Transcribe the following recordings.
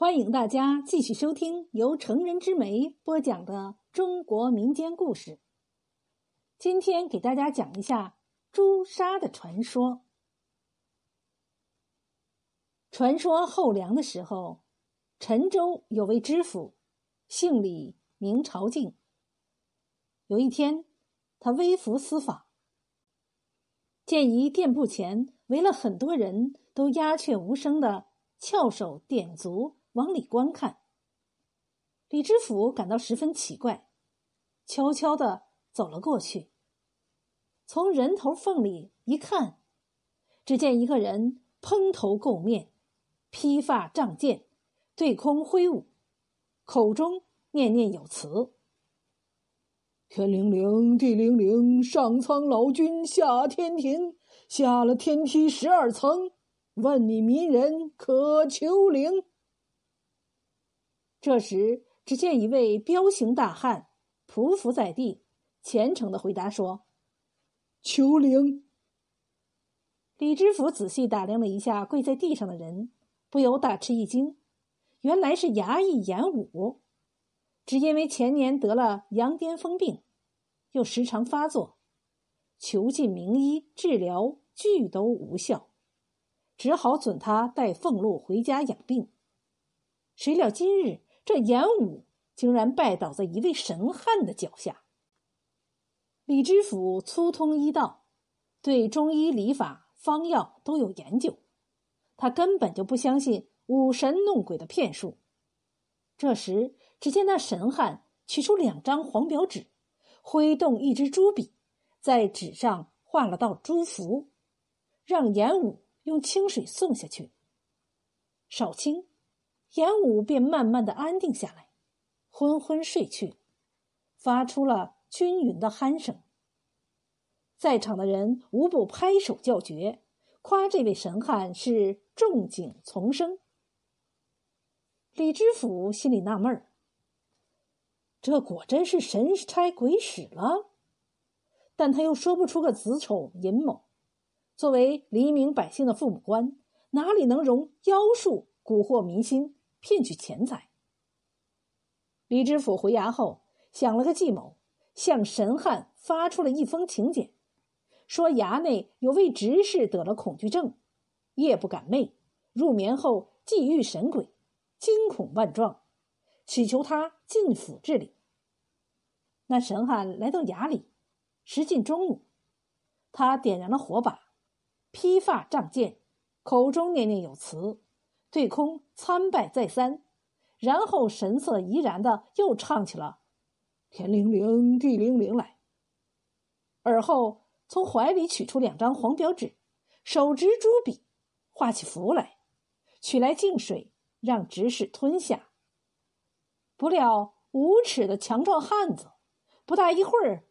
欢迎大家继续收听由成人之美播讲的中国民间故事。今天给大家讲一下朱砂的传说。传说后梁的时候，陈州有位知府，姓李，名朝敬。有一天，他微服私访，见一店铺前围了很多人，都鸦雀无声的翘首点足。往里观看，李知府感到十分奇怪，悄悄的走了过去。从人头缝里一看，只见一个人蓬头垢面，披发仗剑，对空挥舞，口中念念有词：“天灵灵，地灵灵，上苍老君下天庭，下了天梯十二层，问你迷人可求灵。”这时，只见一位彪形大汉匍匐在地，虔诚的回答说：“求灵。”李知府仔细打量了一下跪在地上的人，不由大吃一惊，原来是衙役严武。只因为前年得了羊癫疯病，又时常发作，求尽名医治疗，俱都无效，只好准他带俸禄回家养病。谁料今日。这严武竟然拜倒在一位神汉的脚下。李知府粗通医道，对中医理法、方药都有研究，他根本就不相信舞神弄鬼的骗术。这时，只见那神汉取出两张黄表纸，挥动一支朱笔，在纸上画了道朱符，让严武用清水送下去。少卿。严武便慢慢的安定下来，昏昏睡去，发出了均匀的鼾声。在场的人无不拍手叫绝，夸这位神汉是仲景从生。李知府心里纳闷儿：这果真是神差鬼使了？但他又说不出个子丑寅卯。作为黎民百姓的父母官，哪里能容妖术蛊惑民心？骗取钱财。李知府回衙后想了个计谋，向神汉发出了一封请柬，说衙内有位执事得了恐惧症，夜不敢寐，入眠后即遇神鬼，惊恐万状，祈求他进府治理。那神汉来到衙里，时近中午，他点燃了火把，披发仗剑，口中念念有词。对空参拜再三，然后神色怡然的又唱起了“天灵灵，地灵灵”来。而后从怀里取出两张黄表纸，手执朱笔，画起符来，取来净水让执事吞下。不料无耻的强壮汉子，不大一会儿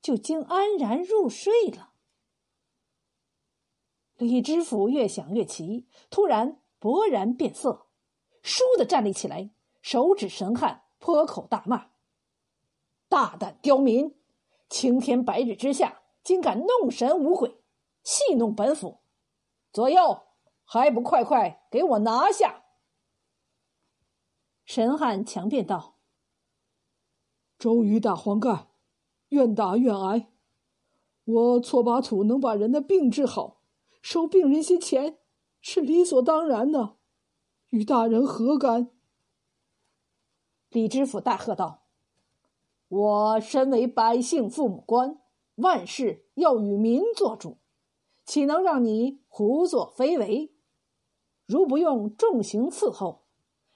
就竟安然入睡了。李知府越想越奇，突然。勃然变色，倏地站立起来，手指神汉，破口大骂：“大胆刁民！青天白日之下，竟敢弄神无鬼，戏弄本府！左右，还不快快给我拿下！”神汉强辩道：“周瑜打黄盖，愿打愿挨。我搓把土能把人的病治好，收病人些钱。”是理所当然的，与大人何干？李知府大喝道：“我身为百姓父母官，万事要与民做主，岂能让你胡作非为？如不用重刑伺候，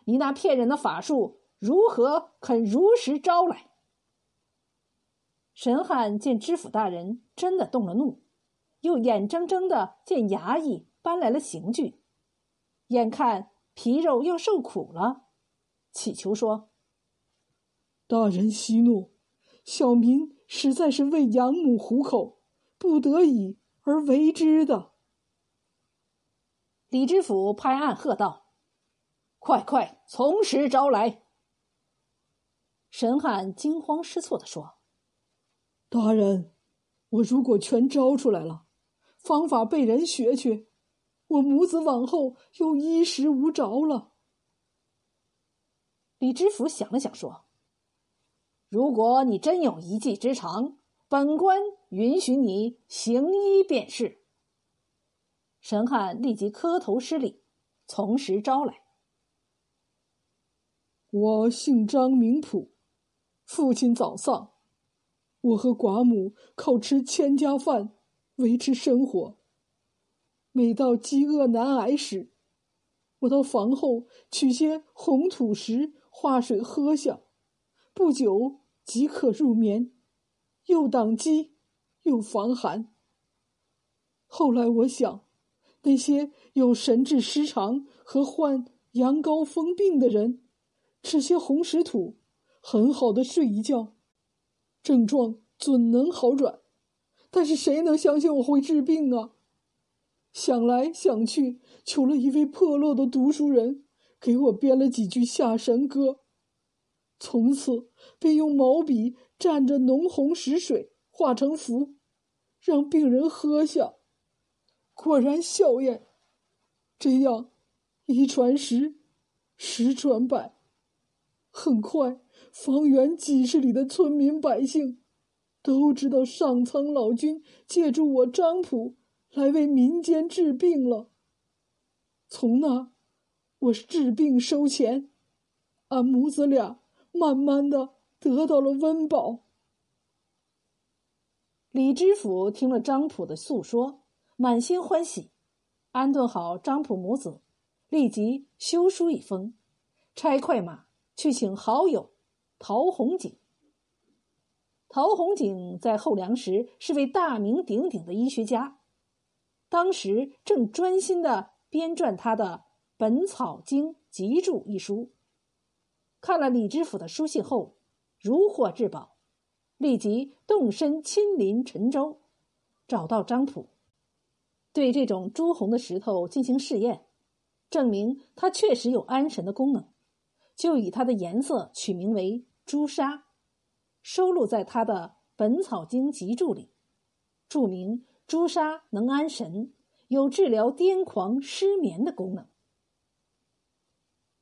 你那骗人的法术如何肯如实招来？”神汉见知府大人真的动了怒，又眼睁睁的见衙役。搬来了刑具，眼看皮肉要受苦了，乞求说：“大人息怒，小民实在是为养母糊口，不得已而为之的。”李知府拍案喝道：“快快从实招来！”神汉惊慌失措的说：“大人，我如果全招出来了，方法被人学去。”我母子往后又衣食无着了。李知府想了想，说：“如果你真有一技之长，本官允许你行医便是。”神汉立即磕头施礼，从实招来。我姓张，名普，父亲早丧，我和寡母靠吃千家饭维持生活。每到饥饿难挨时，我到房后取些红土石化水喝下，不久即可入眠，又挡饥又防寒。后来我想，那些有神志失常和患羊羔疯病的人，吃些红石土，很好的睡一觉，症状准能好转。但是谁能相信我会治病啊？想来想去，求了一位破落的读书人，给我编了几句下神歌。从此便用毛笔蘸着浓红石水化成符，让病人喝下，果然效验。这样一传十，十传百，很快方圆几十里的村民百姓都知道上苍老君借助我张普。来为民间治病了。从那，我治病收钱，俺母子俩慢慢的得到了温饱。李知府听了张普的诉说，满心欢喜，安顿好张普母子，立即修书一封，差快马去请好友陶弘景。陶弘景在后梁时是位大名鼎鼎的医学家。当时正专心的编撰他的《本草经集注》一书，看了李知府的书信后，如获至宝，立即动身亲临陈州，找到张普，对这种朱红的石头进行试验，证明它确实有安神的功能，就以它的颜色取名为朱砂，收录在他的《本草经集注》里，注明。朱砂能安神，有治疗癫狂、失眠的功能。